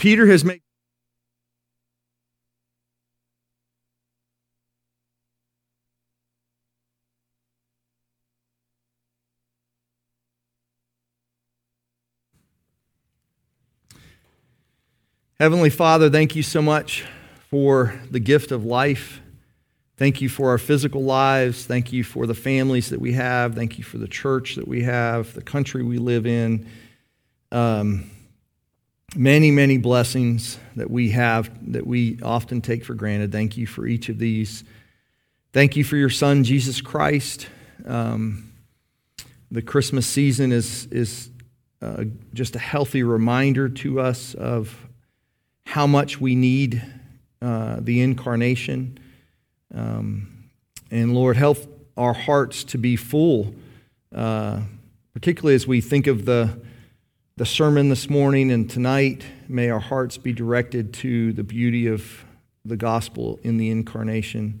Peter has made Heavenly Father, thank you so much for the gift of life. Thank you for our physical lives. Thank you for the families that we have. Thank you for the church that we have, the country we live in. Um, many, many blessings that we have that we often take for granted. Thank you for each of these. Thank you for your Son, Jesus Christ. Um, the Christmas season is, is uh, just a healthy reminder to us of how much we need uh, the incarnation. Um, and Lord, help our hearts to be full, uh, particularly as we think of the, the sermon this morning and tonight. May our hearts be directed to the beauty of the gospel in the incarnation.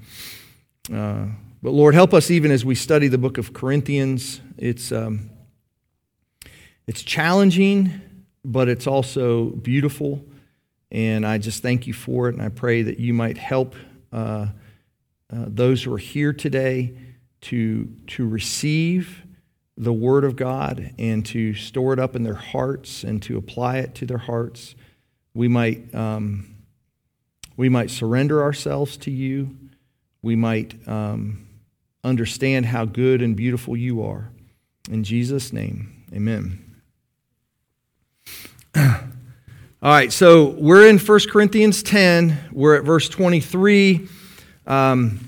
Uh, but Lord, help us even as we study the book of Corinthians. It's, um, it's challenging, but it's also beautiful. And I just thank you for it. And I pray that you might help uh, uh, those who are here today to, to receive the Word of God and to store it up in their hearts and to apply it to their hearts. We might, um, we might surrender ourselves to you. We might um, understand how good and beautiful you are. In Jesus' name, amen. All right, so we're in 1 Corinthians 10. We're at verse 23. Um,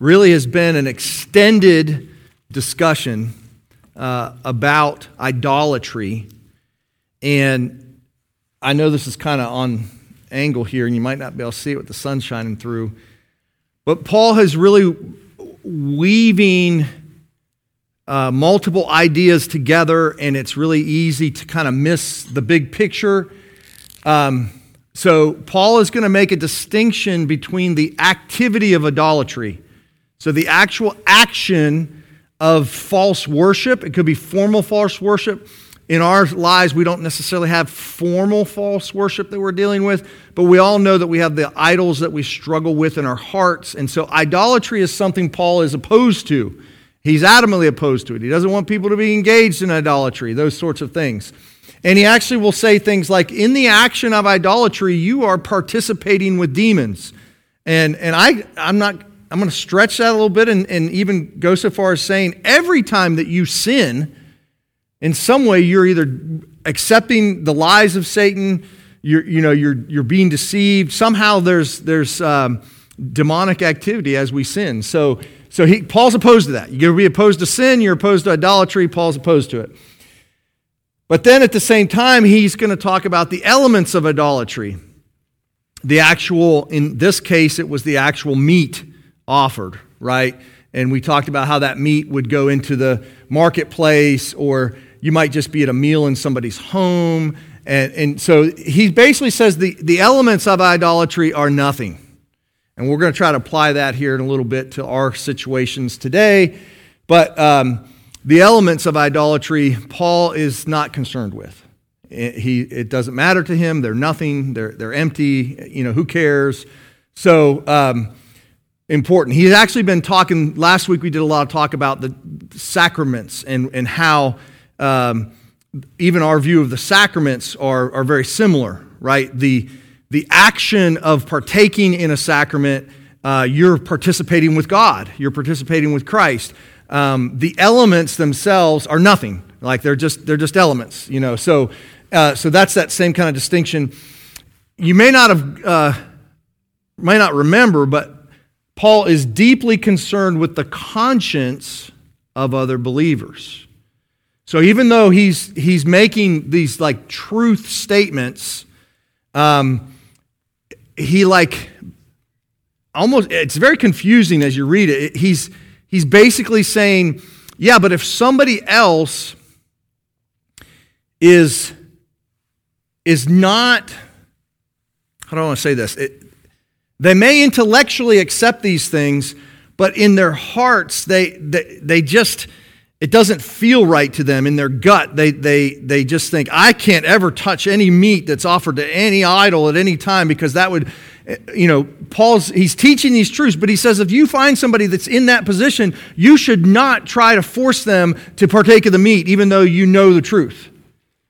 really has been an extended discussion uh, about idolatry. And I know this is kind of on angle here, and you might not be able to see it with the sun shining through. But Paul has really weaving uh, multiple ideas together, and it's really easy to kind of miss the big picture um, so, Paul is going to make a distinction between the activity of idolatry. So, the actual action of false worship, it could be formal false worship. In our lives, we don't necessarily have formal false worship that we're dealing with, but we all know that we have the idols that we struggle with in our hearts. And so, idolatry is something Paul is opposed to. He's adamantly opposed to it. He doesn't want people to be engaged in idolatry, those sorts of things. And he actually will say things like, in the action of idolatry, you are participating with demons. And, and I, I'm not, I'm going to stretch that a little bit and, and even go so far as saying every time that you sin, in some way you're either accepting the lies of Satan, you're, you know, you're, you're being deceived. Somehow there's, there's um, demonic activity as we sin. So, so he, Paul's opposed to that. You're be opposed to sin, you're opposed to idolatry, Paul's opposed to it. But then at the same time, he's going to talk about the elements of idolatry. The actual, in this case, it was the actual meat offered, right? And we talked about how that meat would go into the marketplace, or you might just be at a meal in somebody's home. And, and so he basically says the, the elements of idolatry are nothing. And we're going to try to apply that here in a little bit to our situations today. But um, the elements of idolatry, Paul is not concerned with. It, he, it doesn't matter to him. They're nothing. They're, they're empty. You know, who cares? So, um, important. He's actually been talking, last week we did a lot of talk about the sacraments and, and how um, even our view of the sacraments are, are very similar, right? The, the action of partaking in a sacrament, uh, you're participating with God, you're participating with Christ um, the elements themselves are nothing. Like they're just they're just elements, you know. So uh, so that's that same kind of distinction. You may not have uh, may not remember, but Paul is deeply concerned with the conscience of other believers. So even though he's he's making these like truth statements, um, he like almost it's very confusing as you read it. He's He's basically saying, yeah, but if somebody else is, is not, how do I want to say this? It, They may intellectually accept these things, but in their hearts, they, they, they just, it doesn't feel right to them in their gut. They, they, they just think, I can't ever touch any meat that's offered to any idol at any time because that would, eh, you know, Paul's, he's teaching these truths, but he says if you find somebody that's in that position, you should not try to force them to partake of the meat, even though you know the truth.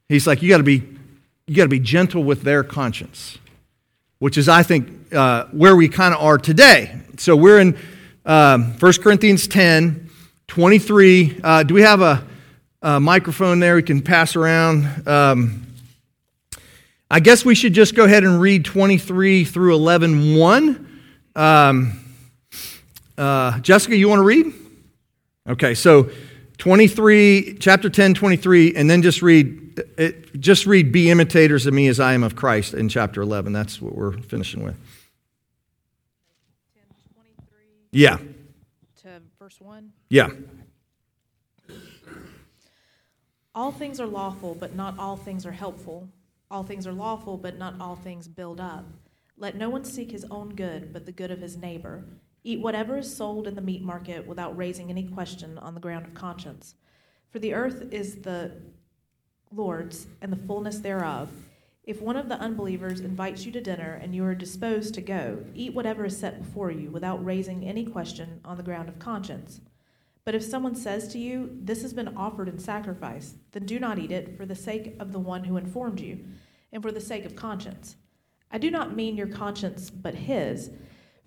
He's like, you got to be, you got to be gentle with their conscience, which is, I think, uh, where we kind of are today. So we're in um, 1 Corinthians 10, 23. Uh, do we have a, a, microphone there we can pass around? Um, I guess we should just go ahead and read 23 through 11, 1. Um, uh, Jessica, you want to read? Okay, so 23, chapter 10, 23, and then just read, it, just read, be imitators of me as I am of Christ in chapter 11. That's what we're finishing with. Yeah. To verse 1? Yeah. All things are lawful, but not all things are helpful. All things are lawful, but not all things build up. Let no one seek his own good, but the good of his neighbor. Eat whatever is sold in the meat market without raising any question on the ground of conscience. For the earth is the Lord's, and the fullness thereof if one of the unbelievers invites you to dinner and you are disposed to go, eat whatever is set before you without raising any question on the ground of conscience. But if someone says to you, This has been offered in sacrifice, then do not eat it for the sake of the one who informed you, and for the sake of conscience. I do not mean your conscience, but his.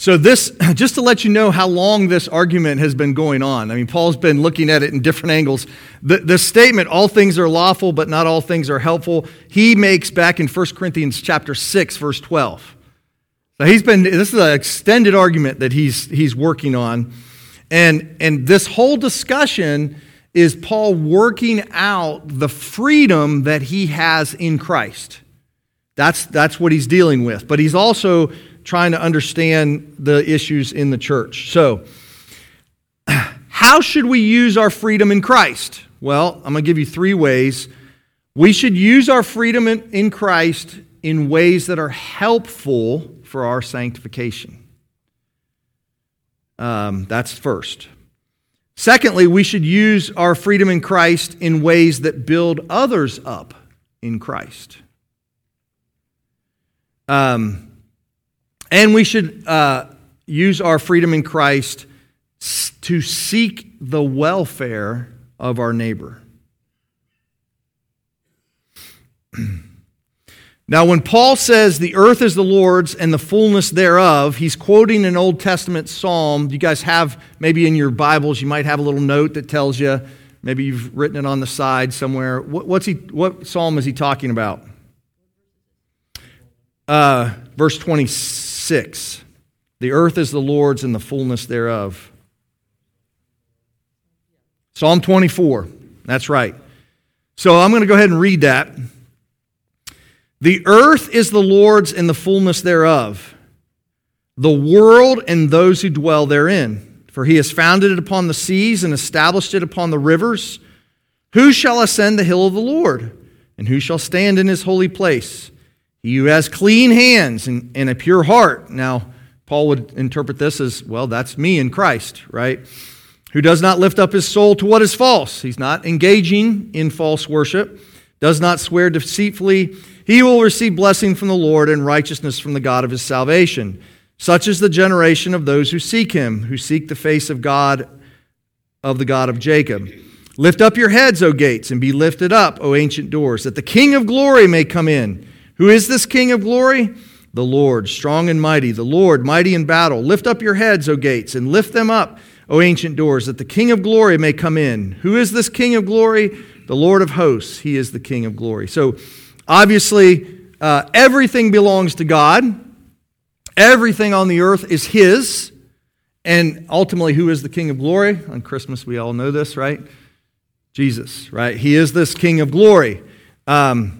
So, this, just to let you know how long this argument has been going on, I mean, Paul's been looking at it in different angles. The, the statement, all things are lawful, but not all things are helpful, he makes back in 1 Corinthians chapter 6, verse 12. So, he's been, this is an extended argument that he's, he's working on. And, and this whole discussion is Paul working out the freedom that he has in Christ. That's, that's what he's dealing with. But he's also trying to understand the issues in the church. So, how should we use our freedom in Christ? Well, I'm going to give you three ways. We should use our freedom in, in Christ in ways that are helpful for our sanctification. Um, that's first. Secondly, we should use our freedom in Christ in ways that build others up in Christ. Um, and we should uh, use our freedom in Christ to seek the welfare of our neighbor. now, when Paul says the earth is the Lord's and the fullness thereof, he's quoting an Old Testament psalm. You guys have, maybe in your Bibles, you might have a little note that tells you, maybe you've written it on the side somewhere. what's he, what psalm is he talking about? Uh, verse 26. 6. The earth is the Lord's and the fullness thereof. Psalm 24. That's right. So I'm going to go ahead and read that. The earth is the Lord's and the fullness thereof, the world and those who dwell therein. For he has founded it upon the seas and established it upon the rivers. Who shall ascend the hill of the Lord? And who shall stand in his holy place? He who has clean hands and, and a pure heart. Now, Paul would interpret this as, well, that's me in Christ, right? Who does not lift up his soul to what is false. He's not engaging in false worship, does not swear deceitfully. He will receive blessing from the Lord and righteousness from the God of his salvation. Such is the generation of those who seek him, who seek the face of God, of the God of Jacob. Lift up your heads, O gates, and be lifted up, O ancient doors, that the King of glory may come in. Who is this King of glory? The Lord, strong and mighty, the Lord, mighty in battle. Lift up your heads, O gates, and lift them up, O ancient doors, that the King of glory may come in. Who is this King of glory? The Lord of hosts. He is the King of glory. So, obviously, uh, everything belongs to God. Everything on the earth is His. And ultimately, who is the King of glory? On Christmas, we all know this, right? Jesus, right? He is this King of glory. Um,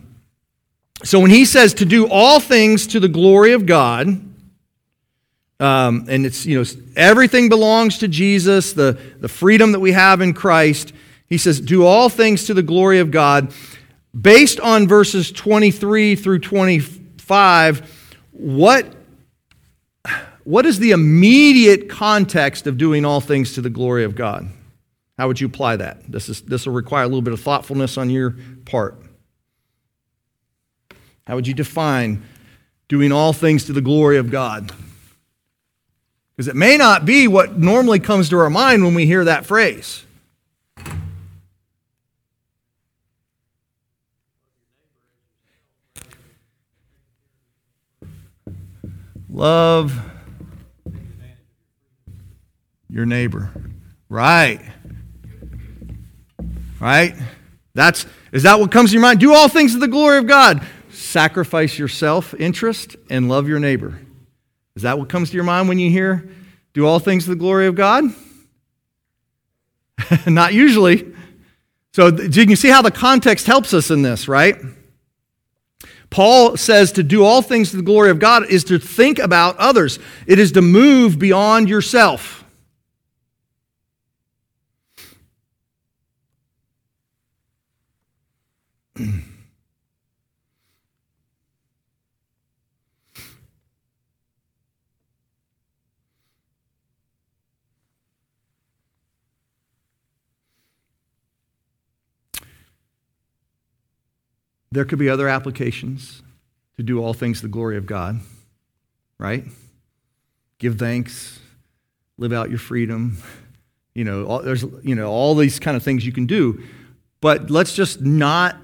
so when he says to do all things to the glory of God, um, and it's, you know, everything belongs to Jesus, the, the freedom that we have in Christ, he says, do all things to the glory of God. Based on verses 23 through 25, what, what is the immediate context of doing all things to the glory of God? How would you apply that? This, is, this will require a little bit of thoughtfulness on your part. How would you define doing all things to the glory of God? Because it may not be what normally comes to our mind when we hear that phrase. Love your neighbor. Right. Right? That's is that what comes to your mind? Do all things to the glory of God. Sacrifice your self-interest and love your neighbor. Is that what comes to your mind when you hear do all things to the glory of God? Not usually. So you can see how the context helps us in this, right? Paul says to do all things to the glory of God is to think about others. It is to move beyond yourself. There could be other applications to do all things to the glory of God, right? Give thanks, live out your freedom. You know, all, there's you know all these kind of things you can do, but let's just not.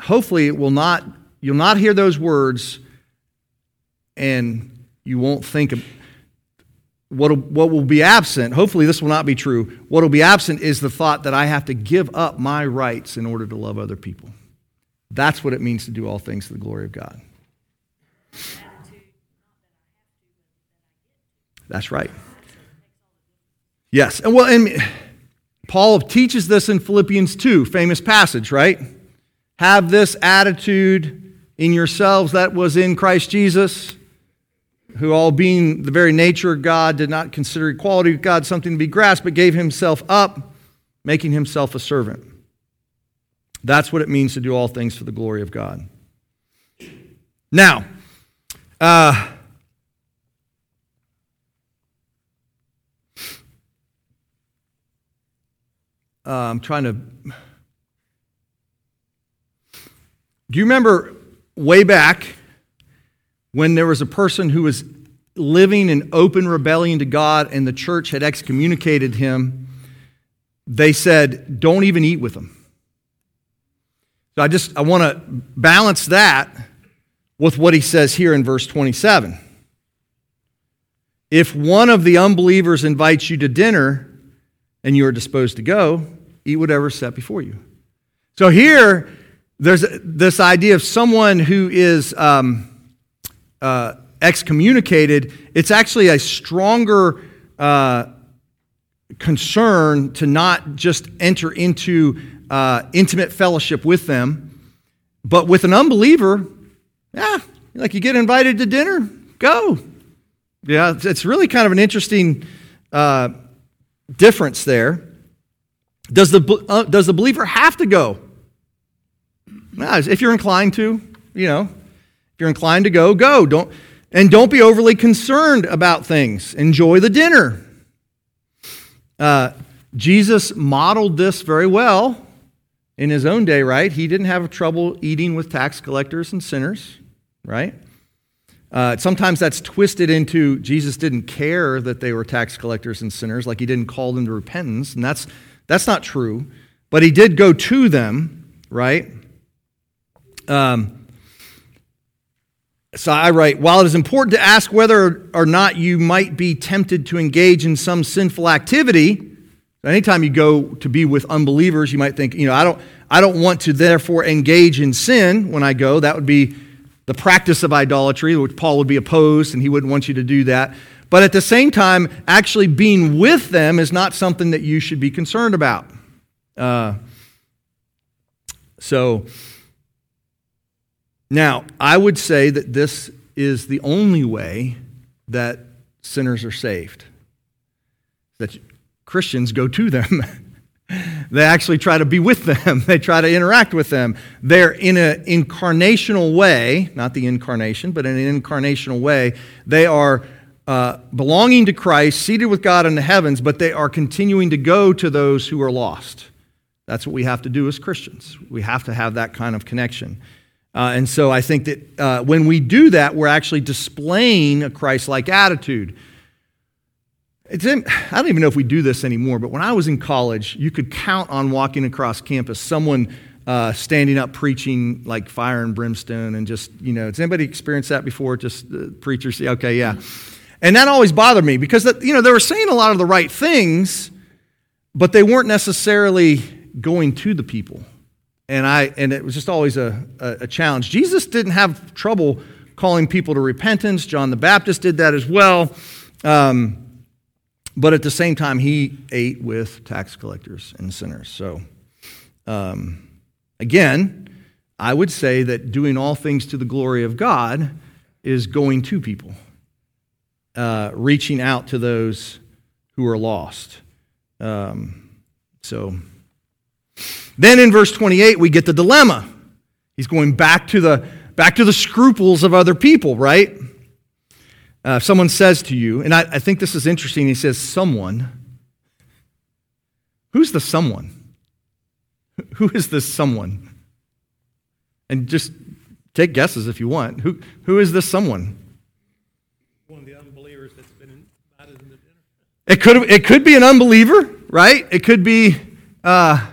Hopefully, it will not. You'll not hear those words, and you won't think what what will be absent. Hopefully, this will not be true. What will be absent is the thought that I have to give up my rights in order to love other people. That's what it means to do all things to the glory of God. That's right. Yes. And well, and Paul teaches this in Philippians 2, famous passage, right? Have this attitude in yourselves that was in Christ Jesus, who, all being the very nature of God, did not consider equality with God something to be grasped, but gave himself up, making himself a servant that's what it means to do all things for the glory of God. Now, uh, uh, I'm trying to. Do you remember way back when there was a person who was living in open rebellion to God and the church had excommunicated him? They said, Don't even eat with him. I just I want to balance that with what he says here in verse 27. If one of the unbelievers invites you to dinner and you are disposed to go, eat whatever set before you. So here, there's this idea of someone who is um, uh, excommunicated. It's actually a stronger uh, concern to not just enter into uh, intimate fellowship with them. But with an unbeliever, yeah, like you get invited to dinner, go. Yeah, it's really kind of an interesting uh, difference there. Does the, uh, does the believer have to go? Nah, if you're inclined to, you know, if you're inclined to go, go. Don't, and don't be overly concerned about things. Enjoy the dinner. Uh, Jesus modeled this very well in his own day, right? He didn't have trouble eating with tax collectors and sinners, right? Uh, sometimes that's twisted into Jesus didn't care that they were tax collectors and sinners, like he didn't call them to repentance, and that's that's not true. But he did go to them, right? Um, so I write, while it is important to ask whether or not you might be tempted to engage in some sinful activity, Anytime you go to be with unbelievers, you might think, you know, I don't, I don't want to therefore engage in sin when I go. That would be the practice of idolatry, which Paul would be opposed and he wouldn't want you to do that. But at the same time, actually being with them is not something that you should be concerned about. Uh, so, now, I would say that this is the only way that sinners are saved. That Christians go to them. they actually try to be with them. They try to interact with them. They're in an incarnational way, not the incarnation, but in an incarnational way, they are uh, belonging to Christ, seated with God in the heavens, but they are continuing to go to those who are lost. That's what we have to do as Christians. We have to have that kind of connection. Uh, and so I think that uh, when we do that, we're actually displaying a Christ like attitude. It's I don't even know if we do this anymore, but when I was in college, you could count on walking across campus someone uh, standing up preaching like fire and brimstone and just, you know, has anybody experienced that before? Just uh, preachers, okay, yeah. And that always bothered me because, that, you know, they were saying a lot of the right things, but they weren't necessarily going to the people and I and it was just always a, a, a, challenge. Jesus didn't have trouble calling people to repentance. John the Baptist did that as well. Um, but at the same time, he ate with tax collectors and sinners. So, um, again, I would say that doing all things to the glory of God is going to people, uh, reaching out to those who are lost. Um, so, then in verse 28, we get the dilemma. He's going back to the, back to the scruples of other people, right? Uh, if someone says to you, and I, I think this is interesting, he says, someone. Who's the someone? Who is this someone? And just take guesses if you want. Who, who is this someone? One of the unbelievers that's been invited in the dinner. It could, it could be an unbeliever, right? It could be uh,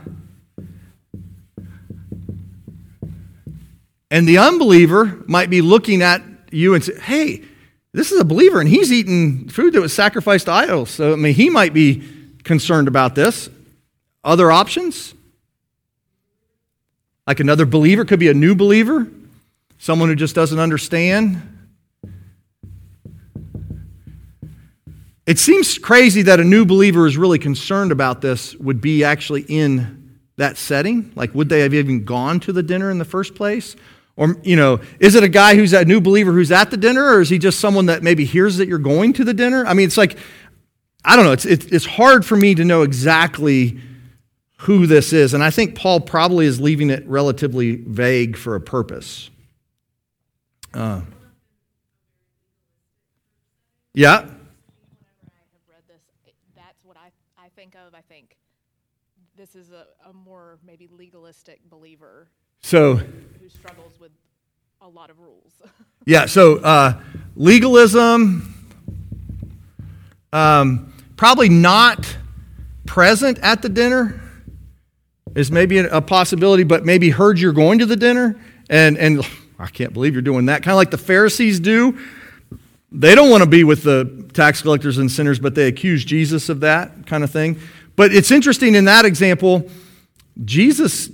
And the unbeliever might be looking at you and say, hey, this is a believer and he's eating food that was sacrificed to idols. So, I mean, he might be concerned about this. Other options? Like another believer, could be a new believer, someone who just doesn't understand. It seems crazy that a new believer is really concerned about this would be actually in that setting. Like, would they have even gone to the dinner in the first place? Or, you know, is it a guy who's a new believer who's at the dinner, or is he just someone that maybe hears that you're going to the dinner? I mean, it's like, I don't know, it's, it's, hard for me to know exactly who this is. And I think Paul probably is leaving it relatively vague for a purpose. Uh, yeah? Have read this, that's what I, I think of. I think this is a, a more maybe legalistic believer So, who struggles with a lot of rules. yeah, so uh, legalism, um, probably not present at the dinner is maybe a possibility, but maybe heard you're going to the dinner and, and I can't believe you're doing that. Kind of like the Pharisees do. They don't want to be with the tax collectors and sinners, but they accuse Jesus of that kind of thing. But it's interesting in that example, Jesus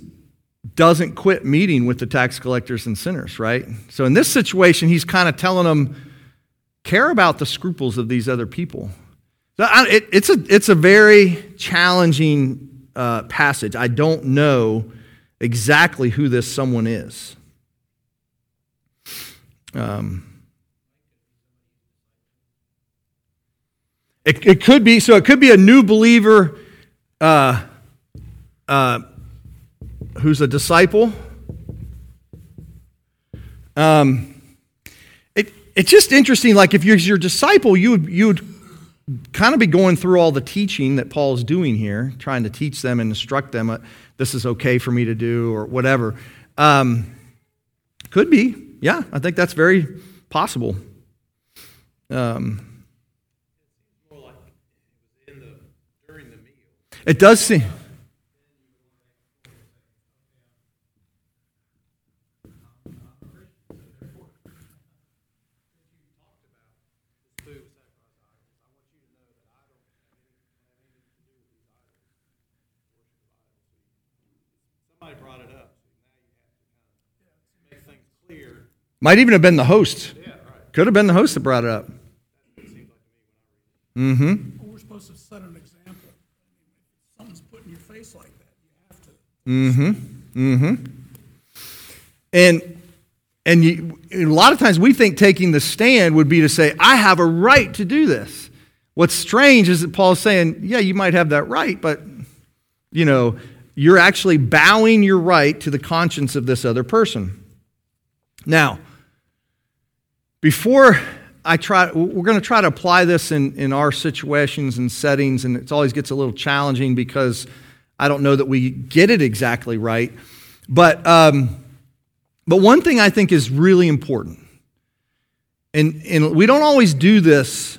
doesn't quit meeting with the tax collectors and sinners, right? So in this situation, he's kind of telling them, care about the scruples of these other people. So it, it's, a, it's a very challenging uh, passage. I don't know exactly who this someone is. Um, it, it could be, so it could be a new believer. Uh, uh, who's a disciple. Um, it, it's just interesting. Like if you're your disciple, you would, you would kind of be going through all the teaching that Paul's doing here, trying to teach them and instruct them. Uh, this is okay for me to do, or whatever. Um, could be, yeah. I think that's very possible. Um, it does seem. Might even have been the host. Could have been the host that brought it up. Mm-hmm. Well, we're supposed to set an example. Someone's put in your face like that, you have to. Mm-hmm. Mm-hmm. And and you, a lot of times we think taking the stand would be to say, I have a right to do this. What's strange is that Paul's saying, yeah, you might have that right, but you know, you're actually bowing your right to the conscience of this other person. Now, before I try, we're going to try to apply this in, in our situations and settings, and it always gets a little challenging because I don't know that we get it exactly right. But, um, but one thing I think is really important, and, and we don't always do this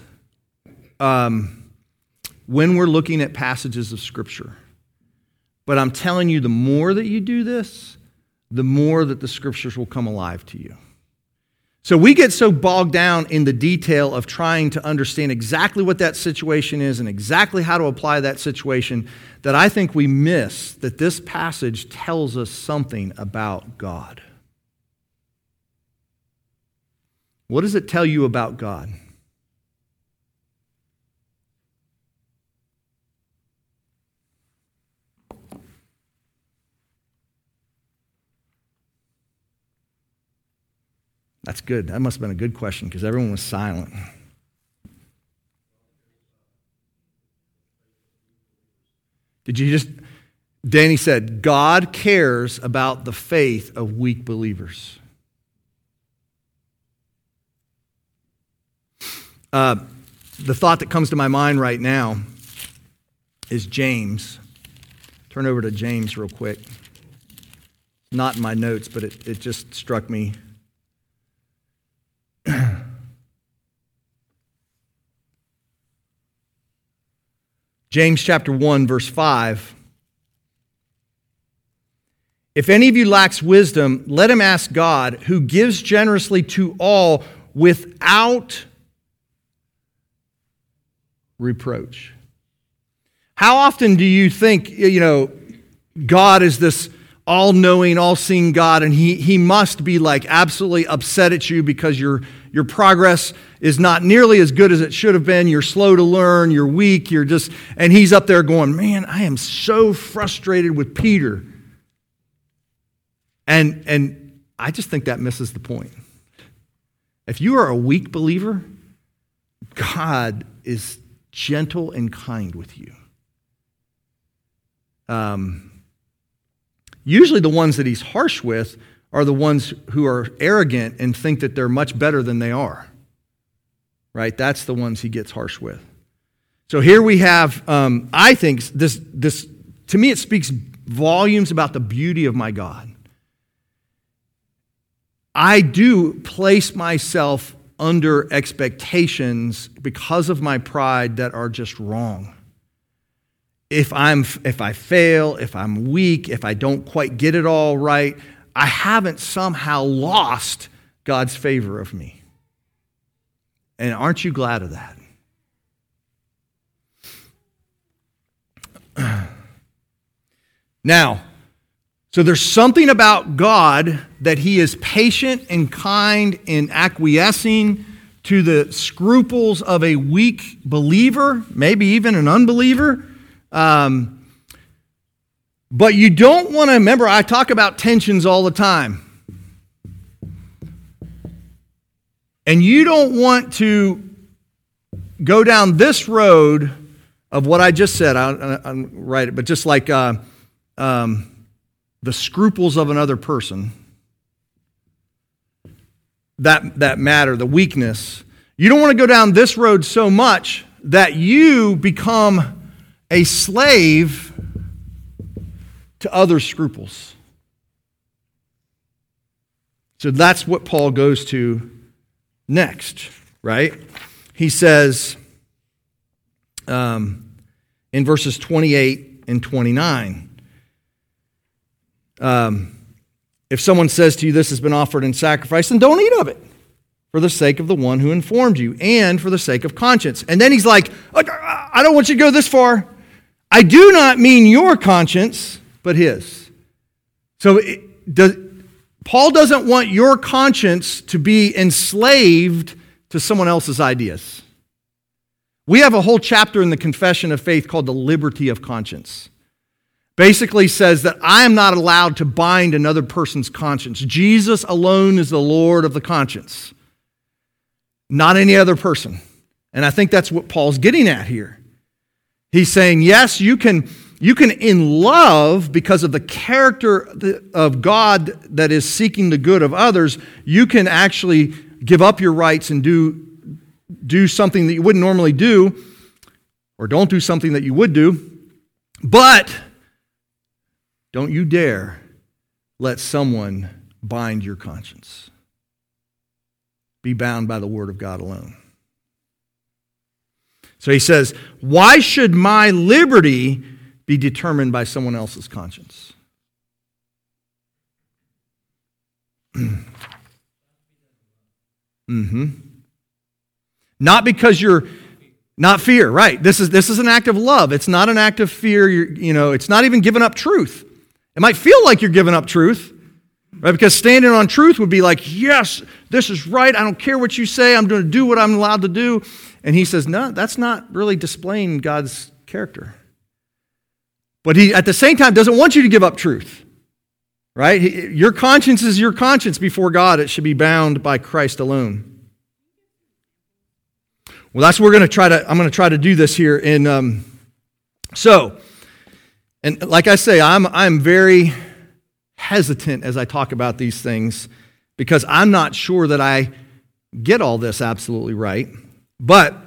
um, when we're looking at passages of Scripture. But I'm telling you, the more that you do this, the more that the Scriptures will come alive to you. So we get so bogged down in the detail of trying to understand exactly what that situation is and exactly how to apply that situation that I think we miss that this passage tells us something about God. What does it tell you about God? That's good. That must have been a good question because everyone was silent. Did you just, Danny said, God cares about the faith of weak believers. Uh, the thought that comes to my mind right now is James. Turn over to James real quick. Not in my notes, but it, it just struck me. James chapter 1, verse 5. If any of you lacks wisdom, let him ask God, who gives generously to all without reproach. How often do you think, you know, God is this all knowing, all seeing God, and he, he must be like absolutely upset at you because your, your progress is not nearly as good as it should have been. You're slow to learn, you're weak, you're just, and he's up there going, Man, I am so frustrated with Peter. And, and I just think that misses the point. If you are a weak believer, God is gentle and kind with you. Um, Usually, the ones that he's harsh with are the ones who are arrogant and think that they're much better than they are. Right? That's the ones he gets harsh with. So here we have, um, I think, this, this, to me, it speaks volumes about the beauty of my God. I do place myself under expectations because of my pride that are just wrong if I'm if I fail, if I'm weak, if I don't quite get it all right, I haven't somehow lost God's favor of me. And aren't you glad of that? Now, so there's something about God that He is patient and kind in acquiescing to the scruples of a weak believer, maybe even an unbeliever. Um, but you don't want to remember, I talk about tensions all the time. And you don't want to go down this road of what I just said. I, I, I write it, but just like uh, um, the scruples of another person, that, that matter, the weakness. You don't want to go down this road so much that you become a slave to other scruples. So that's what Paul goes to next, right? He says um, in verses 28 and 29 um, if someone says to you, This has been offered in sacrifice, then don't eat of it for the sake of the one who informed you and for the sake of conscience. And then he's like, I don't want you to go this far. I do not mean your conscience, but his. So, does, Paul doesn't want your conscience to be enslaved to someone else's ideas. We have a whole chapter in the Confession of Faith called the Liberty of Conscience. Basically says that I am not allowed to bind another person's conscience. Jesus alone is the Lord of the conscience, not any other person. And I think that's what Paul's getting at here. He's saying, yes, you can, you can in love, because of the character of God that is seeking the good of others, you can actually give up your rights and do do something that you wouldn't normally do, or don't do something that you would do, but don't you dare let someone bind your conscience. Be bound by the Word of God alone. So he says, Why should my liberty be determined by someone else's conscience? mm hmm. Not because you're not fear, right? This is, this is an act of love. It's not an act of fear. You're, you know, it's not even giving up truth. It might feel like you're giving up truth, right? Because standing on truth would be like, yes, this is right. I don't care what you say. I'm going to do what I'm allowed to do. And he says, no, that's not really displaying God's character. But he, at the same time, doesn't want you to give up truth, right? Your conscience is your conscience before God. It should be bound by Christ alone. Well, that's what we're going to try to, I'm going to try to do this here. In, um, so, and like I say, I'm, I'm very hesitant as I talk about these things because I'm not sure that I get all this absolutely right. But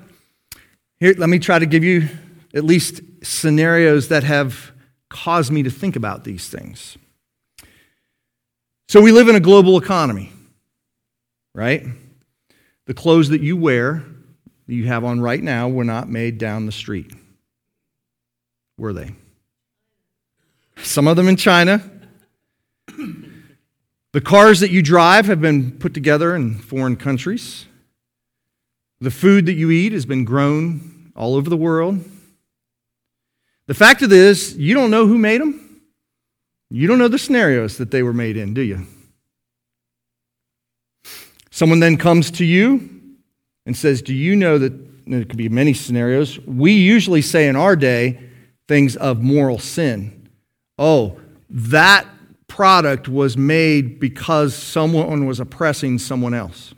here, let me try to give you at least scenarios that have caused me to think about these things. So, we live in a global economy, right? The clothes that you wear that you have on right now were not made down the street. Were they? Some of them in China. The cars that you drive have been put together in foreign countries. The food that you eat has been grown all over the world. The fact of this, you don't know who made them. You don't know the scenarios that they were made in, do you? Someone then comes to you and says, Do you know that there could be many scenarios? We usually say in our day things of moral sin. Oh, that product was made because someone was oppressing someone else.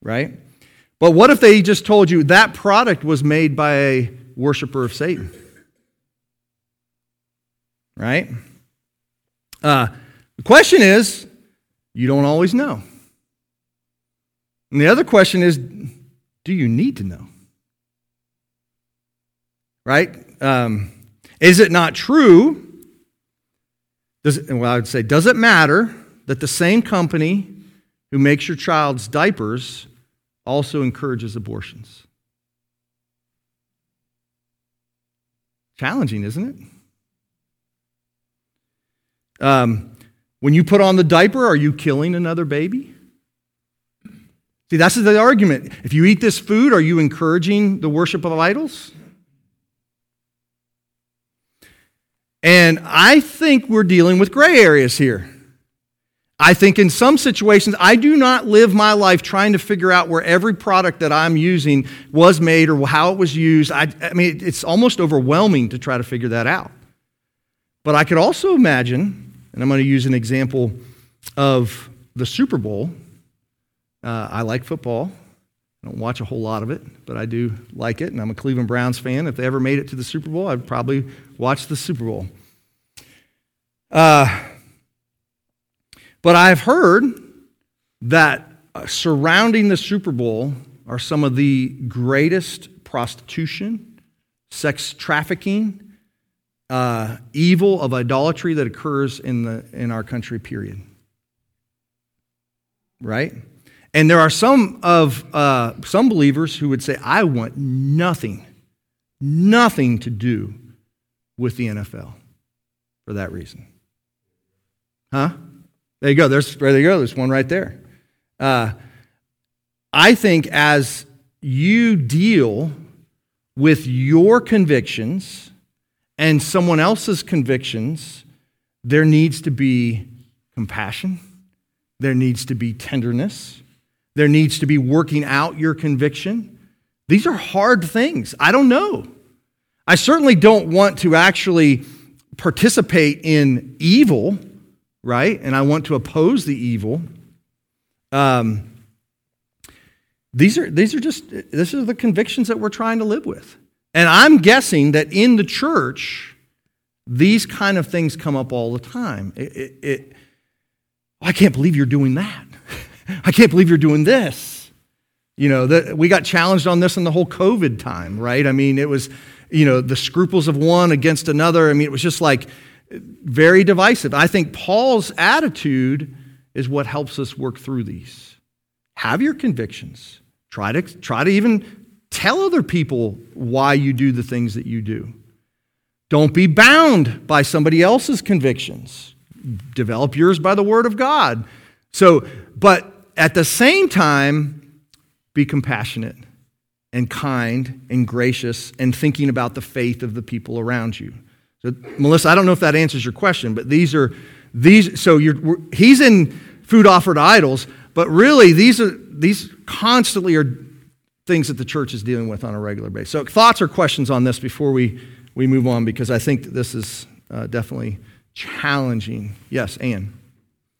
Right? But what if they just told you that product was made by a worshiper of Satan? Right? Uh, the question is, you don't always know. And the other question is do you need to know? Right? Um, is it not true? Does it, well, I would say, does it matter that the same company who makes your child's diapers also encourages abortions? Challenging, isn't it? Um, when you put on the diaper, are you killing another baby? See, that's the argument. If you eat this food, are you encouraging the worship of idols? And I think we're dealing with gray areas here. I think in some situations, I do not live my life trying to figure out where every product that I'm using was made or how it was used. I, I mean, it's almost overwhelming to try to figure that out. But I could also imagine, and I'm going to use an example of the Super Bowl. Uh, I like football. I don't watch a whole lot of it, but I do like it, and I'm a Cleveland Browns fan. If they ever made it to the Super Bowl, I'd probably watch the Super Bowl. Uh, but I've heard that uh, surrounding the Super Bowl are some of the greatest prostitution, sex trafficking, uh, evil of idolatry that occurs in, the, in our country, period. Right? And there are some of uh, some believers who would say, "I want nothing, nothing to do with the NFL for that reason." Huh? There you go. There's there you go. There's one right there. Uh, I think as you deal with your convictions and someone else's convictions, there needs to be compassion, there needs to be tenderness, there needs to be working out your conviction. These are hard things. I don't know. I certainly don't want to actually participate in evil, right? And I want to oppose the evil. Um, these are these are just this are the convictions that we're trying to live with. And I'm guessing that in the church, these kind of things come up all the time. It, it, it, I can't believe you're doing that. I can't believe you're doing this. You know, the, we got challenged on this in the whole COVID time, right? I mean, it was, you know, the scruples of one against another. I mean, it was just like very divisive. I think Paul's attitude is what helps us work through these. Have your convictions. Try to, try to even tell other people why you do the things that you do. Don't be bound by somebody else's convictions. Develop yours by the Word of God. So, but at the same time, be compassionate and kind and gracious and thinking about the faith of the people around you. So, Melissa, I don't know if that answers your question, but these are these. So he's in food offered to idols, but really these are these constantly are things that the church is dealing with on a regular basis. So, thoughts or questions on this before we we move on because I think that this is uh, definitely challenging. Yes, Anne.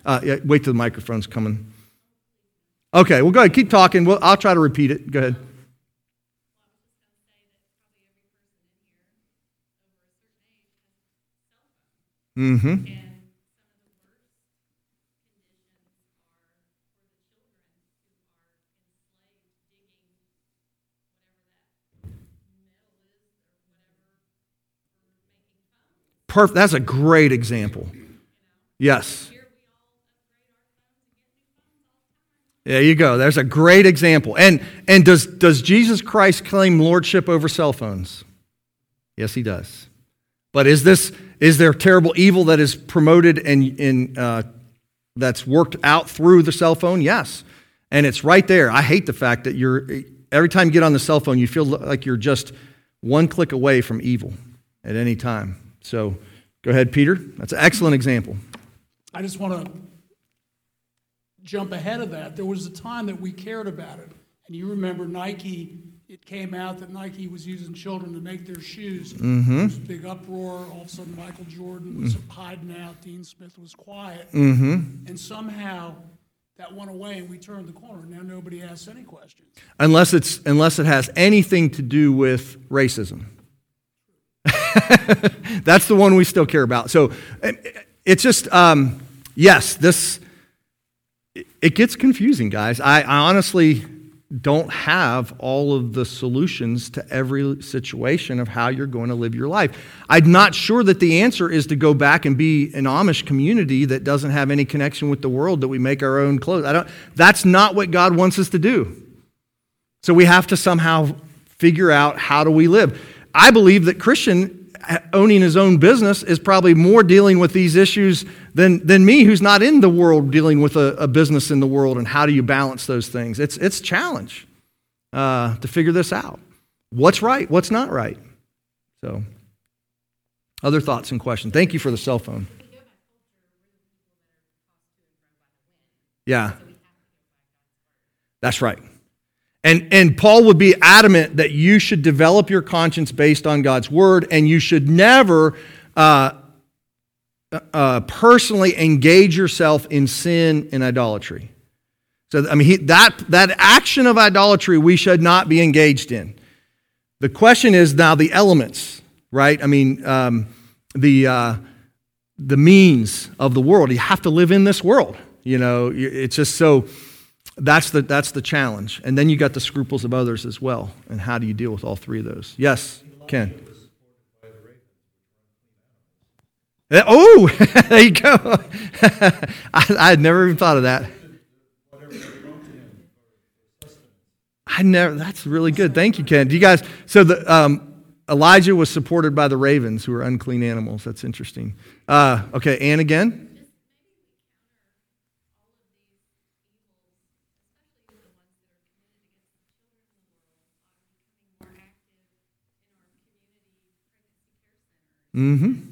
Uh, yeah, wait till the microphone's coming. Okay, well, go ahead. Keep talking. Well, I'll try to repeat it. Go ahead. Mm-hmm. Perfect. That's a great example. Yes. There you go. There's a great example. And, and does, does Jesus Christ claim lordship over cell phones? Yes, he does. But is this is there terrible evil that is promoted and, and uh, that's worked out through the cell phone? Yes. And it's right there. I hate the fact that you're every time you get on the cell phone, you feel like you're just one click away from evil at any time. So go ahead, Peter. That's an excellent example. I just want to jump ahead of that. There was a time that we cared about it. And you remember Nike, it came out that Nike was using children to make their shoes. Mm-hmm. There was a big uproar. All of a sudden, Michael Jordan was mm-hmm. hiding out. Dean Smith was quiet. Mm-hmm. And somehow that went away and we turned the corner. Now nobody asks any questions. Unless, it's, unless it has anything to do with racism. That's the one we still care about. So it's just, um, yes, this, it gets confusing, guys. I, I honestly don't have all of the solutions to every situation of how you're going to live your life. I'm not sure that the answer is to go back and be an Amish community that doesn't have any connection with the world, that we make our own clothes. I don't, that's not what God wants us to do. So we have to somehow figure out how do we live. I believe that Christian owning his own business is probably more dealing with these issues than, than me, who's not in the world dealing with a, a business in the world. And how do you balance those things? It's, it's challenge uh, to figure this out. What's right? What's not right? So, other thoughts and questions? Thank you for the cell phone. Yeah. That's right. And, and Paul would be adamant that you should develop your conscience based on God's word, and you should never uh, uh, personally engage yourself in sin and idolatry. So, I mean, he, that, that action of idolatry we should not be engaged in. The question is now the elements, right? I mean, um, the, uh, the means of the world. You have to live in this world. You know, it's just so that's the, that's the challenge. And then you got the scruples of others as well. And how do you deal with all three of those? Yes, Ken. Uh, oh, there you go. I, I had never even thought of that. I never. That's really good. Thank you, Ken. Do you guys? So the um, Elijah was supported by the ravens, who are unclean animals. That's interesting. Uh, okay, and again. Mm-hmm.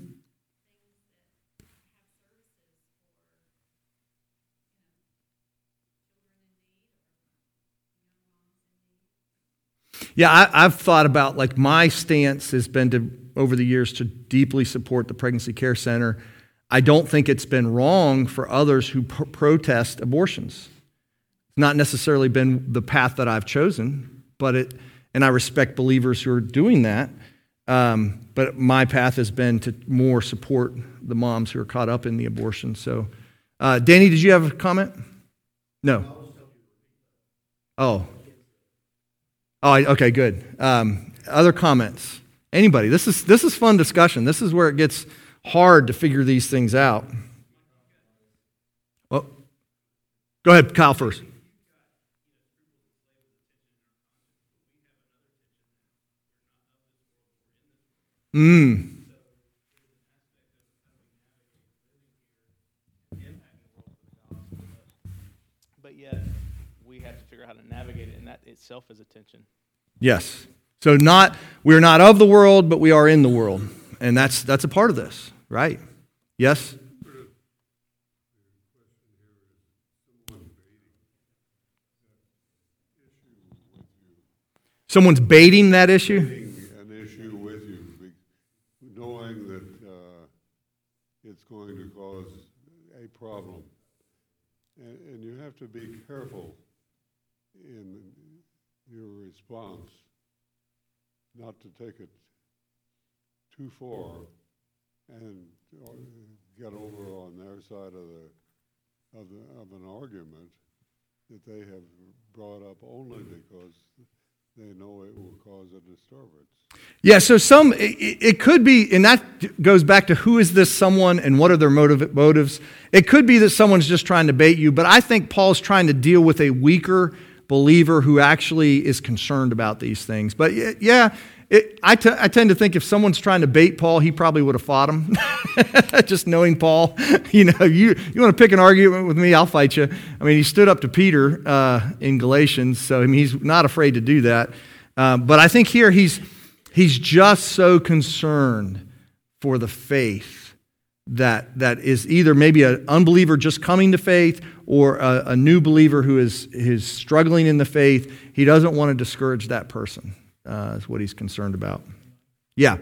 Yeah, I, have thought about like my stance has been to over the years to deeply support the pregnancy care center. I don't think it's been wrong for others who pr- protest abortions. It's not necessarily been the path that I've chosen, but it, and I respect believers who are doing that. Um, but my path has been to more support the moms who are caught up in the abortion. So, uh, Danny, did you have a comment? No. Oh. Oh, okay, good. Um, other comments? Anybody? This is this is fun discussion. This is where it gets hard to figure these things out. Well, go ahead, Kyle first. Mm. But yet, we have to figure out how to navigate it, and that itself is a tension. Yes. So not we're not of the world, but we are in the world, and that's that's a part of this, right? Yes. Someone's baiting that issue with you, be- knowing that uh, it's going to cause a problem. And, and you have to be careful in your response, not to take it too far and uh, get over on their side of the, of the, of an argument that they have brought up only because they know it will cause a disturbance. Yeah, so some, it, it could be, and that goes back to who is this someone and what are their motive, motives. It could be that someone's just trying to bait you, but I think Paul's trying to deal with a weaker believer who actually is concerned about these things. But yeah, it, I, t- I tend to think if someone's trying to bait Paul, he probably would have fought him. just knowing Paul, you know, you, you want to pick an argument with me, I'll fight you. I mean, he stood up to Peter uh, in Galatians, so I mean, he's not afraid to do that. Um, but I think here he's, he's just so concerned for the faith that, that is either maybe an unbeliever just coming to faith or a, a new believer who is, is struggling in the faith. He doesn't want to discourage that person, uh, is what he's concerned about. Yeah.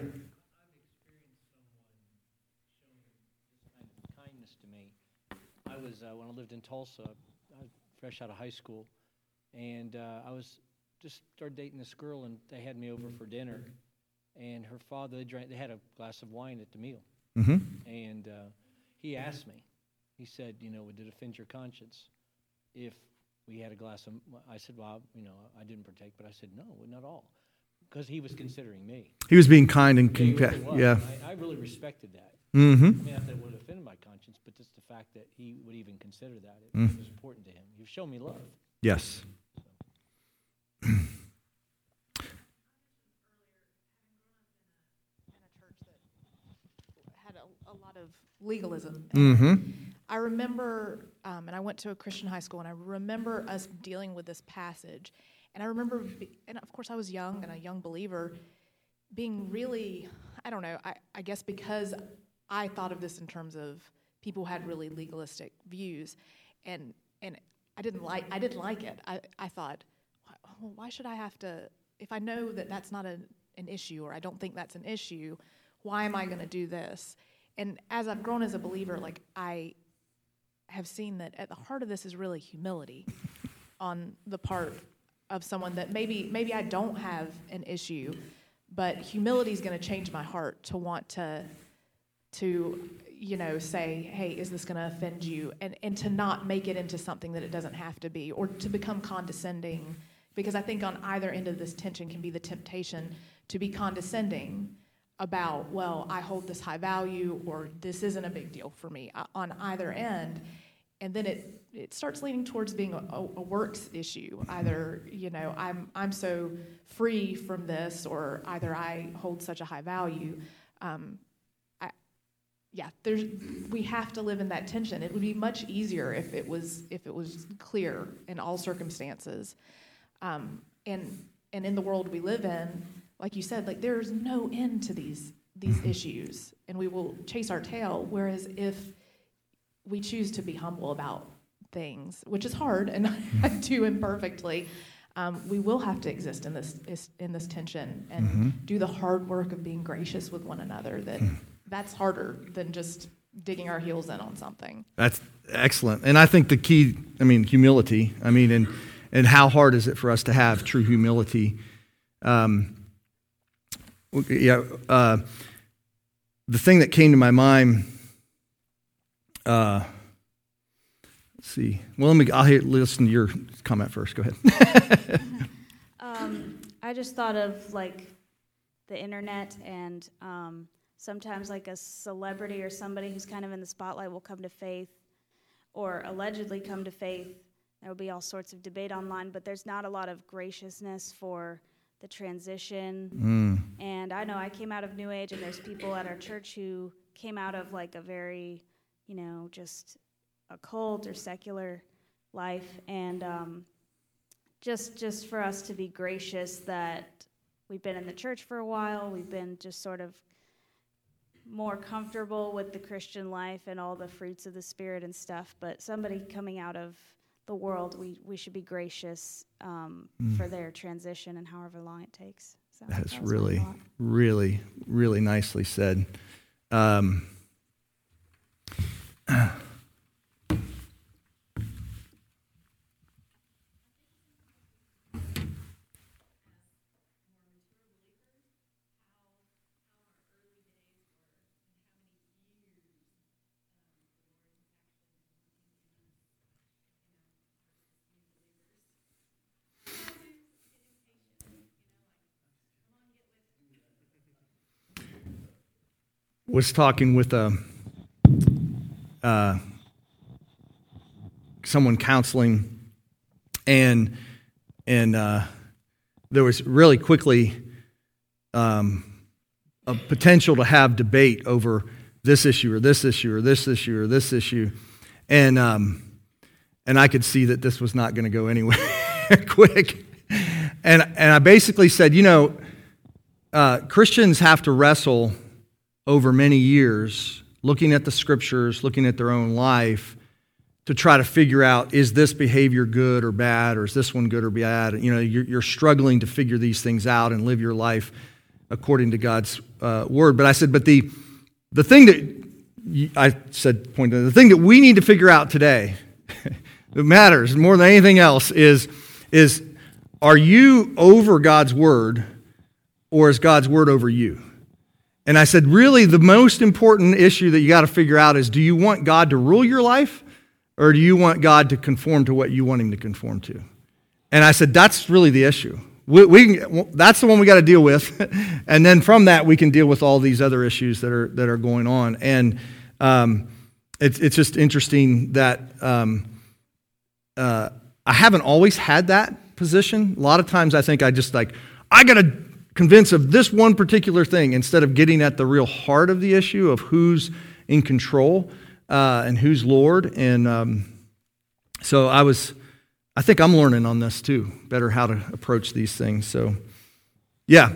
kindness to me. I was uh, when I lived in Tulsa, I was fresh out of high school, and uh, I was just started dating this girl, and they had me over for dinner, and her father they drank. They had a glass of wine at the meal, hmm and uh, he asked me. He said, "You know, would it offend your conscience if we had a glass of?" I said, "Well, you know, I didn't partake," but I said, "No, not at all," because he was considering me. He was being kind and Yeah, he really yeah. I, I really respected that. Mm-hmm. I mean, not that it would have offended my conscience, but just the fact that he would even consider that it Mm. was important to him. You've shown me love. Yes. in a church that had a, a lot of legalism. hmm I remember, um, and I went to a Christian high school, and I remember us dealing with this passage. And I remember, be, and of course, I was young and a young believer, being really, I don't know, I, I guess because I thought of this in terms of people had really legalistic views, and and I didn't like, I didn't like it. I, I thought, well, why should I have to? If I know that that's not a, an issue, or I don't think that's an issue, why am I going to do this? And as I've grown as a believer, like I have seen that at the heart of this is really humility on the part of someone that maybe maybe I don't have an issue, but humility is going to change my heart to want to to you know say, hey, is this going to offend you, and and to not make it into something that it doesn't have to be, or to become condescending, because I think on either end of this tension can be the temptation to be condescending about, well, I hold this high value, or this isn't a big deal for me uh, on either end. And then it, it starts leaning towards being a, a, a works issue. Either, you know, I'm, I'm so free from this, or either I hold such a high value. Um, I, yeah, there's, we have to live in that tension. It would be much easier if it was, if it was clear in all circumstances. Um, and, and in the world we live in, like you said, like there's no end to these these issues, and we will chase our tail. Whereas if we choose to be humble about things, which is hard, and I do imperfectly, um, we will have to exist in this in this tension and do the hard work of being gracious with one another. That that's harder than just digging our heels in on something. That's excellent. And I think the key, I mean, humility. I mean, and, and how hard is it for us to have true humility? Um, yeah, uh, the thing that came to my mind, uh, let's see. Well, let me, I'll hear, listen to your comment first. Go ahead. Um, I just thought of like the internet and um, sometimes like a celebrity or somebody who's kind of in the spotlight will come to faith or allegedly come to faith. There will be all sorts of debate online, but there's not a lot of graciousness for the transition. And I know I came out of New Age, and there's people at our church who came out of like a very, you know, just a cult or secular life. And um, just just for us to be gracious that we've been in the church for a while we've been just sort of more comfortable with the christian life and all the fruits of the spirit and stuff but somebody coming out of the world we, we should be gracious um, for their transition and however long it takes so That's that really, really, really nicely said. Um, was talking with a uh, someone counseling, and and uh, there was really quickly um, a potential to have debate over this issue or this issue or this issue or this issue, and um, and I could see that this was not going to go anywhere quick, and and I basically said, you know, uh, Christians have to wrestle over many years, looking at the scriptures, looking at their own life, to try to figure out is this behavior good or bad, or is this one good or bad? You know, you're, you're struggling to figure these things out and live your life according to God's uh, word. But I said, but the the thing that I said, point the thing that we need to figure out today, that matters more than anything else, is is are you over God's word, or is God's word over you? And I said, really, the most important issue that you got to figure out is do you want God to rule your life or do you want God to conform to what you want him to conform to? And I said, that's really the issue. We, we that's the one we got to deal with. and then from that, we can deal with all these other issues that are, that are going on. And um, it's, it's just interesting that um, uh, I haven't always had that position. A lot of times I think I just like, I got to convince of this one particular thing instead of getting at the real heart of the issue of who's in control uh, and who's Lord. And um, so I was, I think I'm learning on this too, better how to approach these things. So, yeah.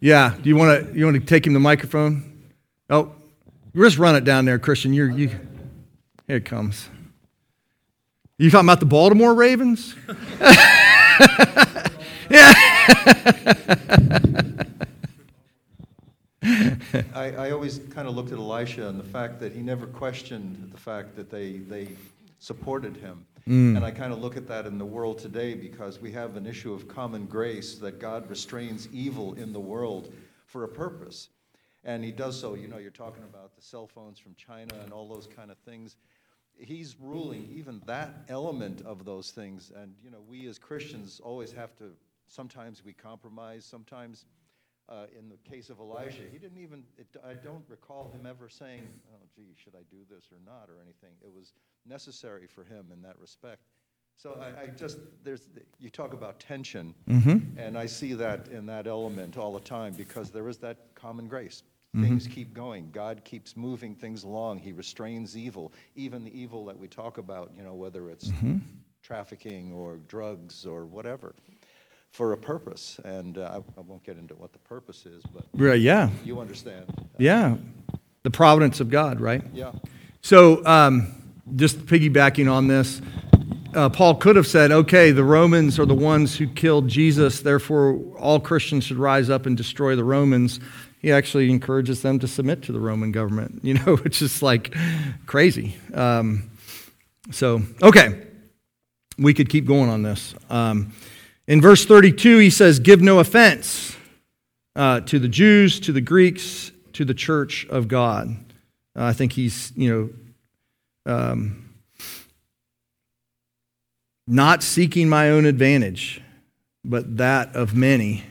Yeah. Do you want to you want to take him the microphone? Oh, just run it down there, Christian. You're you. Here it comes. You talking about the Baltimore Ravens? I, I always kind of looked at Elisha and the fact that he never questioned the fact that they, they supported him. Mm. And I kind of look at that in the world today because we have an issue of common grace that God restrains evil in the world for a purpose. And he does so, you know, you're talking about the cell phones from China and all those kind of things. He's ruling even that element of those things. And, you know, we as Christians always have to, sometimes we compromise, sometimes uh, in the case of Elijah, he didn't even, it, I don't recall him ever saying, oh, gee, should I do this or not, or anything. It was necessary for him in that respect. So I, I just, there's, you talk about tension, and I see that in that element all the time because there is that common grace. Things keep going. God keeps moving things along. He restrains evil, even the evil that we talk about, you know, whether it's trafficking or drugs or whatever, for a purpose. And uh, I, I won't get into what the purpose is, but Right, yeah. you understand. Yeah. The providence of God, right? Yeah. So, um, just piggybacking on this, uh, Paul could have said, okay, the Romans are the ones who killed Jesus, therefore all Christians should rise up and destroy the Romans. He actually encourages them to submit to the Roman government, you know, which is like crazy. Um, so, okay, we could keep going on this. Um, in verse 32, he says, Give no offense uh, to the Jews, to the Greeks, to the church of God. Uh, I think he's, you know, um, not seeking my own advantage, but that of many,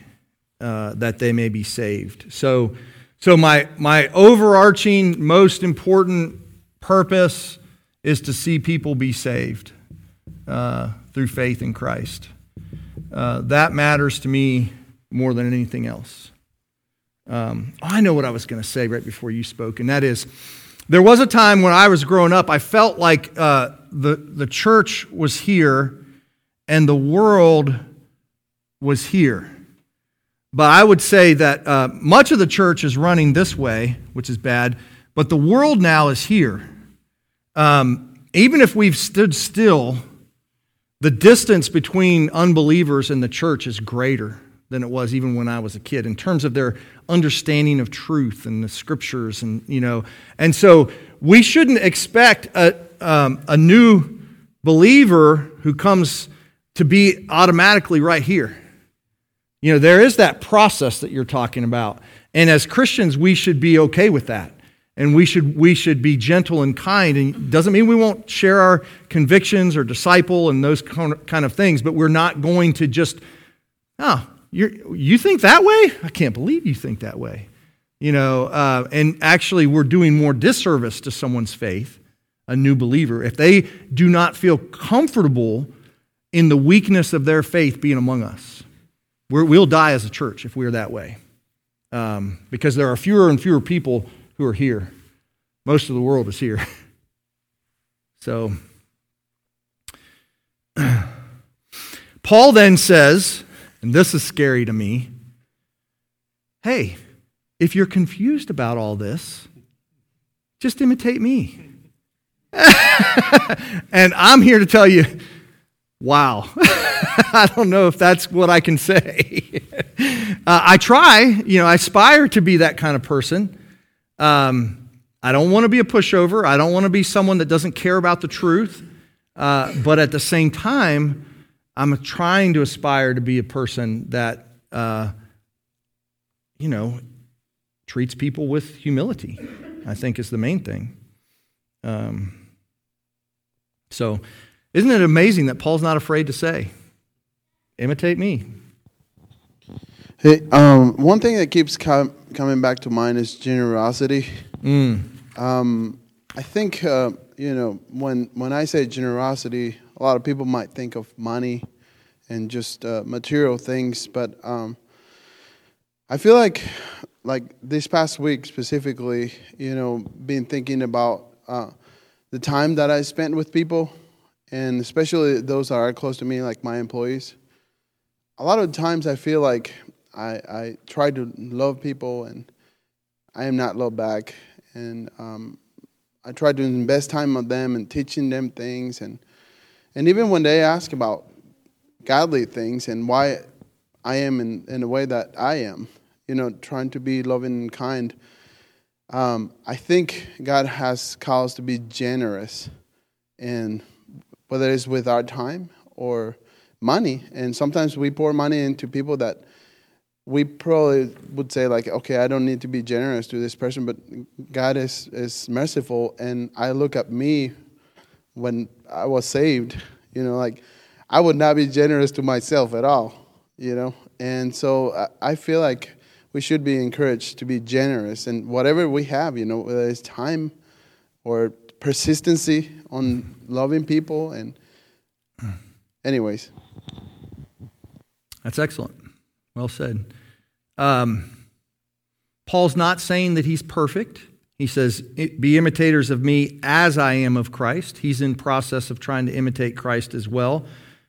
uh, that they may be saved. So, so my, my overarching, most important purpose is to see people be saved uh, through faith in Christ. Uh, that matters to me more than anything else. Um, I know what I was going to say right before you spoke, and that is there was a time when I was growing up, I felt like uh, the, the church was here and the world was here. But I would say that uh, much of the church is running this way, which is bad, but the world now is here. Um, even if we've stood still, the distance between unbelievers and the church is greater than it was even when I was a kid in terms of their understanding of truth and the scriptures and you know and so we shouldn't expect a, um, a new believer who comes to be automatically right here you know there is that process that you're talking about. And as christians we should be okay with that. And we should we should be gentle and kind. And doesn't mean we won't share our convictions or disciple and those kind of things but we're not going to just oh you you think that way? I can't believe you think that way. You know uh, and actually we're doing more disservice to someone's faith a new believer if they do not feel comfortable in the weakness of their faith being among us we will die as a church if we're that way um, because there are fewer and fewer people who are here. Most of the world is here. So, Paul then says, and this is scary to me hey, if you're confused about all this, just imitate me. and I'm here to tell you, wow. I don't know if that's what I can say. uh, I try, you know, I aspire to be that kind of person. Um, I don't want to be a pushover. I don't want to be someone that doesn't care about the truth. Uh, but at the same time, I'm trying to aspire to be a person that, uh, you know, treats people with humility, I think is the main thing. Um, so, isn't it amazing that Paul's not afraid to say, imitate me? Hey, um, one thing that keeps com- coming back to mind is generosity. Mm. Um, I think uh, you know when when I say generosity, a lot of people might think of money and just uh, material things, but um, I feel like like this past week specifically, you know, been thinking about uh, the time that I spent with people, and especially those that are close to me, like my employees. A lot of times, I feel like I, I try to love people and I am not loved back. And um, I try to invest time on them and teaching them things. And, and even when they ask about godly things and why I am in, in the way that I am, you know, trying to be loving and kind, um, I think God has called us to be generous. And whether it's with our time or money. And sometimes we pour money into people that we probably would say like okay i don't need to be generous to this person but god is is merciful and i look at me when i was saved you know like i would not be generous to myself at all you know and so i feel like we should be encouraged to be generous and whatever we have you know whether it's time or persistency on loving people and anyways that's excellent well said. Um, Paul's not saying that he's perfect. He says, Be imitators of me as I am of Christ. He's in process of trying to imitate Christ as well.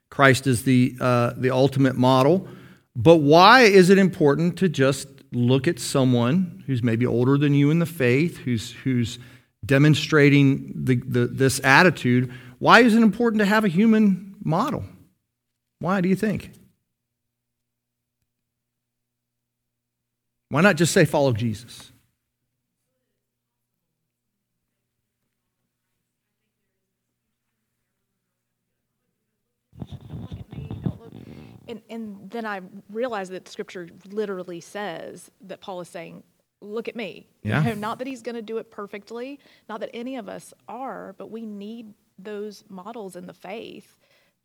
Christ is the, uh, the ultimate model. But why is it important to just look at someone who's maybe older than you in the faith, who's, who's demonstrating the, the, this attitude? why is it important to have a human model? Why do you think? Why not just say follow Jesus? And, and then I realized that scripture literally says that Paul is saying, Look at me. You Yeah. know, not that he's going to do it perfectly, not that any of us are, but we need those models in the faith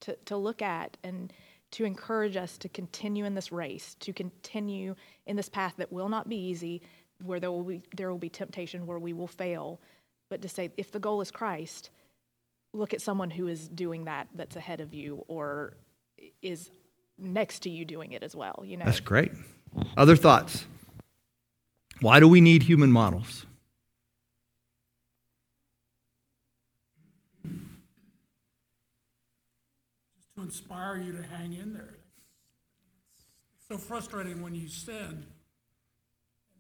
to, to look at and to encourage us to continue in this race, to continue in this path that will not be easy, where there will be, there will be temptation, where we will fail. But to say, if the goal is Christ, look at someone who is doing that that's ahead of you or is next to you doing it as well you know That's great. Other thoughts? Why do we need human models? to inspire you to hang in there. It's so frustrating when you sin, and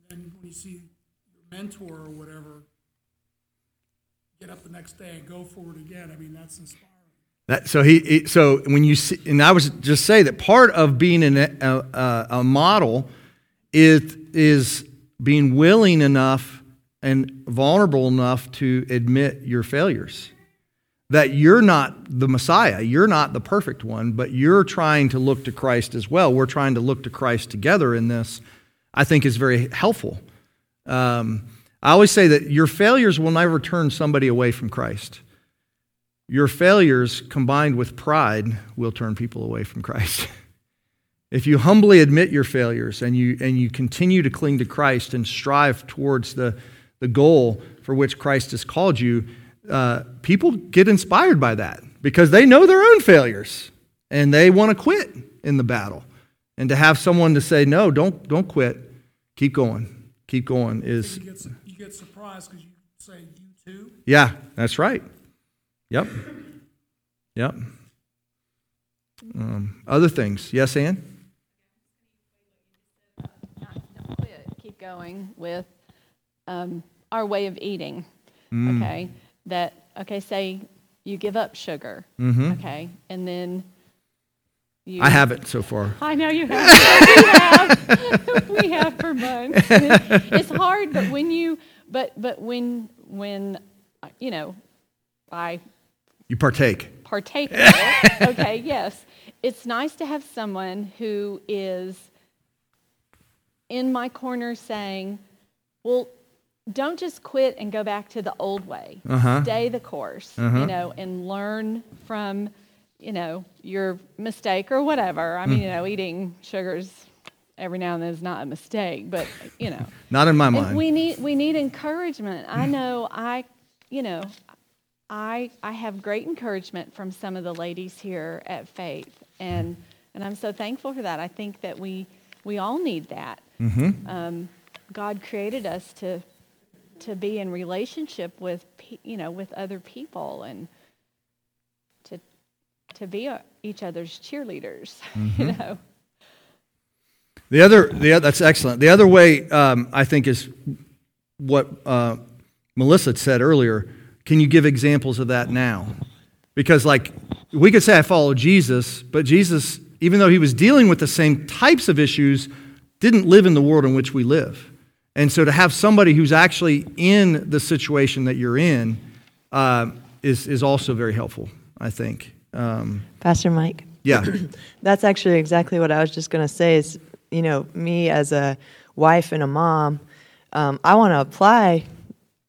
then when you see your mentor or whatever get up the next day and go for it again. I mean, that's inspiring. That, so he, so when you see, and I was just say that part of being an, a, a, a model is is being willing enough and vulnerable enough to admit your failures. That you're not the Messiah, you're not the perfect one, but you're trying to look to Christ as well. We're trying to look to Christ together in this. I think is very helpful. Um, I always say that your failures will never turn somebody away from Christ. Your failures combined with pride will turn people away from Christ. if you humbly admit your failures and you, and you continue to cling to Christ and strive towards the, the goal for which Christ has called you, uh, people get inspired by that because they know their own failures and they want to quit in the battle. And to have someone to say, no, don't, don't quit, keep going, keep going is, You get, you get surprised because you say, you too? yeah, that's right. Yep. Yep. Um, other things. Yes, Ann? Don't quit. Keep going with um, our way of eating. Mm. Okay, that okay. Say you give up sugar. Mhm. Okay, and then you. I haven't so far. I know you have. we have. we have for months. it's hard, but when you, but but when when, you know, I You partake. partake of it. Okay, yes. It's nice to have someone who is in my corner saying, well, don't just quit and go back to the old way. Uh-huh. Stay the course, Uh-huh. you know, and learn from, you know, your mistake or whatever. I mean, Mm. you know, eating sugars every now and then is not a mistake, but, you know. Not in my And mind. we need we need encouragement. I know I, you know, I I have great encouragement from some of the ladies here at Faith, and and I'm so thankful for that. I think that we we all need that. Mhm. Um, God created us to to be in relationship with you know with other people and to to be uh each other's cheerleaders. You Mhm. know. The other, the, that's excellent. The other way um, I think is what uh, Melissa said earlier. Can you give examples of that now? Because, like, we could say I follow Jesus, but Jesus, even though he was dealing with the same types of issues, didn't live in the world in which we live. And so to have somebody who's actually in the situation that you're in uh, is, is also very helpful, I think. Um, Pastor Mike. Yeah. That's actually exactly what I was just going to say is, you know, me as a wife and a mom, um, I want to apply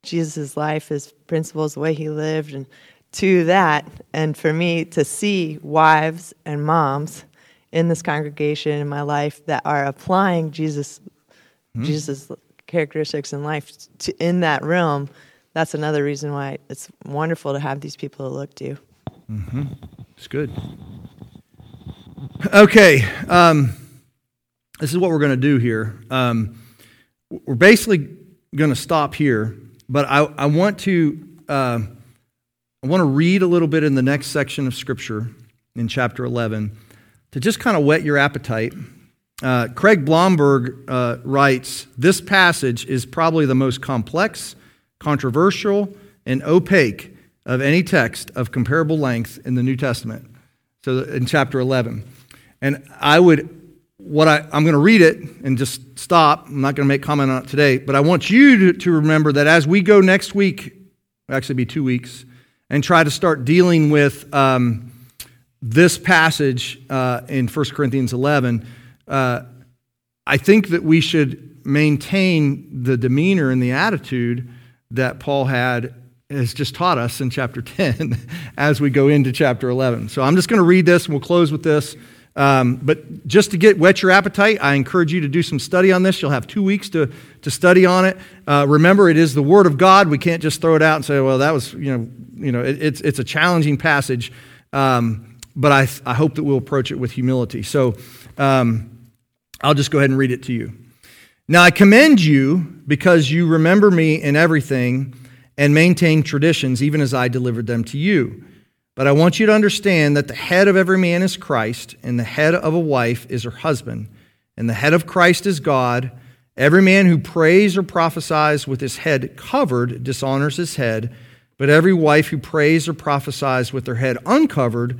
Jesus' life, his principles, the way he lived, and to that. And for me to see wives and moms in this congregation in my life that are applying Jesus, Hmm. Jesus' characteristics in life to, in that realm, that's another reason why it's wonderful to have these people to look to. hmm It's good. Okay, um, this is what we're going to do here. Um, we're basically going to stop here, but I, I want to uh, I want to read a little bit in the next section of Scripture in chapter 11 to just kind of whet your appetite. Uh, Craig Blomberg uh, writes This passage is probably the most complex, controversial, and opaque of any text of comparable length in the New Testament. So in chapter 11. And I would what I, I'm going to read it and just stop. I'm not going to make comment on it today, but I want you to, to remember that as we go next week, actually be two weeks, and try to start dealing with um, this passage uh, in 1 Corinthians 11, uh, I think that we should maintain the demeanor and the attitude that Paul had has just taught us in chapter 10 as we go into chapter 11. So I'm just going to read this and we'll close with this. Um, but just to get whet your appetite, I encourage you to do some study on this. You'll have two weeks to, to study on it. Uh, remember, it is the Word of God. We can't just throw it out and say, well, that was, you know, you know it, it's, it's a challenging passage. Um, but I, I hope that we'll approach it with humility. So um, I'll just go ahead and read it to you. Now I commend you because you remember me in everything and maintain traditions, even as I delivered them to you. But I want you to understand that the head of every man is Christ, and the head of a wife is her husband, and the head of Christ is God. Every man who prays or prophesies with his head covered dishonors his head, but every wife who prays or prophesies with her head uncovered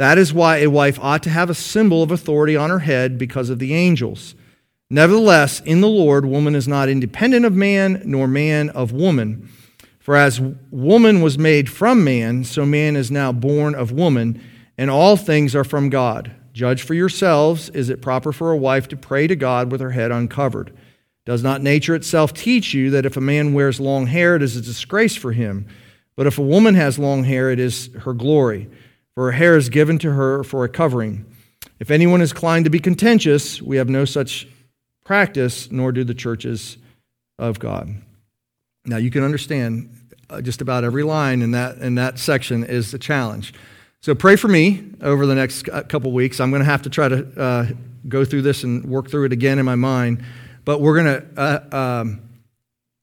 That is why a wife ought to have a symbol of authority on her head because of the angels. Nevertheless, in the Lord, woman is not independent of man, nor man of woman. For as woman was made from man, so man is now born of woman, and all things are from God. Judge for yourselves is it proper for a wife to pray to God with her head uncovered? Does not nature itself teach you that if a man wears long hair, it is a disgrace for him? But if a woman has long hair, it is her glory, for her hair is given to her for a covering. If anyone is inclined to be contentious, we have no such practice, nor do the churches of God. Now, you can understand uh, just about every line in that, in that section is a challenge. So pray for me over the next couple weeks. I'm going to have to try to uh, go through this and work through it again in my mind. But we're going to, uh, um,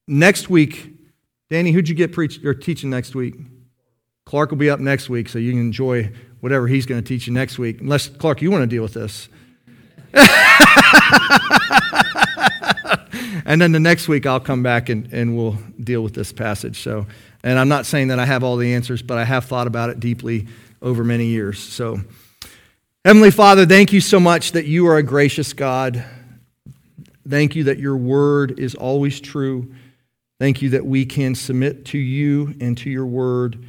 next week, Danny, who'd you get preach, or teaching next week? Clark will be up next week, so you can enjoy whatever he's going to teach you next week. Unless, Clark, you want to deal with this. and then the next week I'll come back and, and we'll deal with this passage. So, and I'm not saying that I have all the answers, but I have thought about it deeply over many years. So, Heavenly Father, thank you so much that you are a gracious God. Thank you that your word is always true. Thank you that we can submit to you and to your word.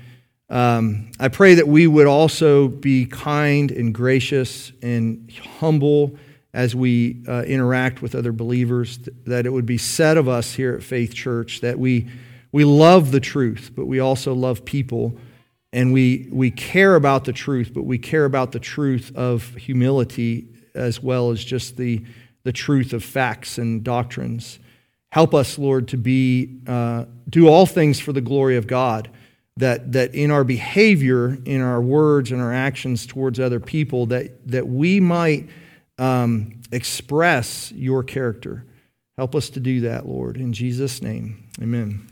Um, I pray that we would also be kind and gracious and humble as we uh, interact with other believers, that it would be said of us here at Faith Church that we, we love the truth, but we also love people, and we, we care about the truth, but we care about the truth of humility as well as just the, the truth of facts and doctrines. Help us, Lord, to be, uh, do all things for the glory of God. That, that in our behavior, in our words, and our actions towards other people, that, that we might um, express your character. Help us to do that, Lord. In Jesus' name, amen.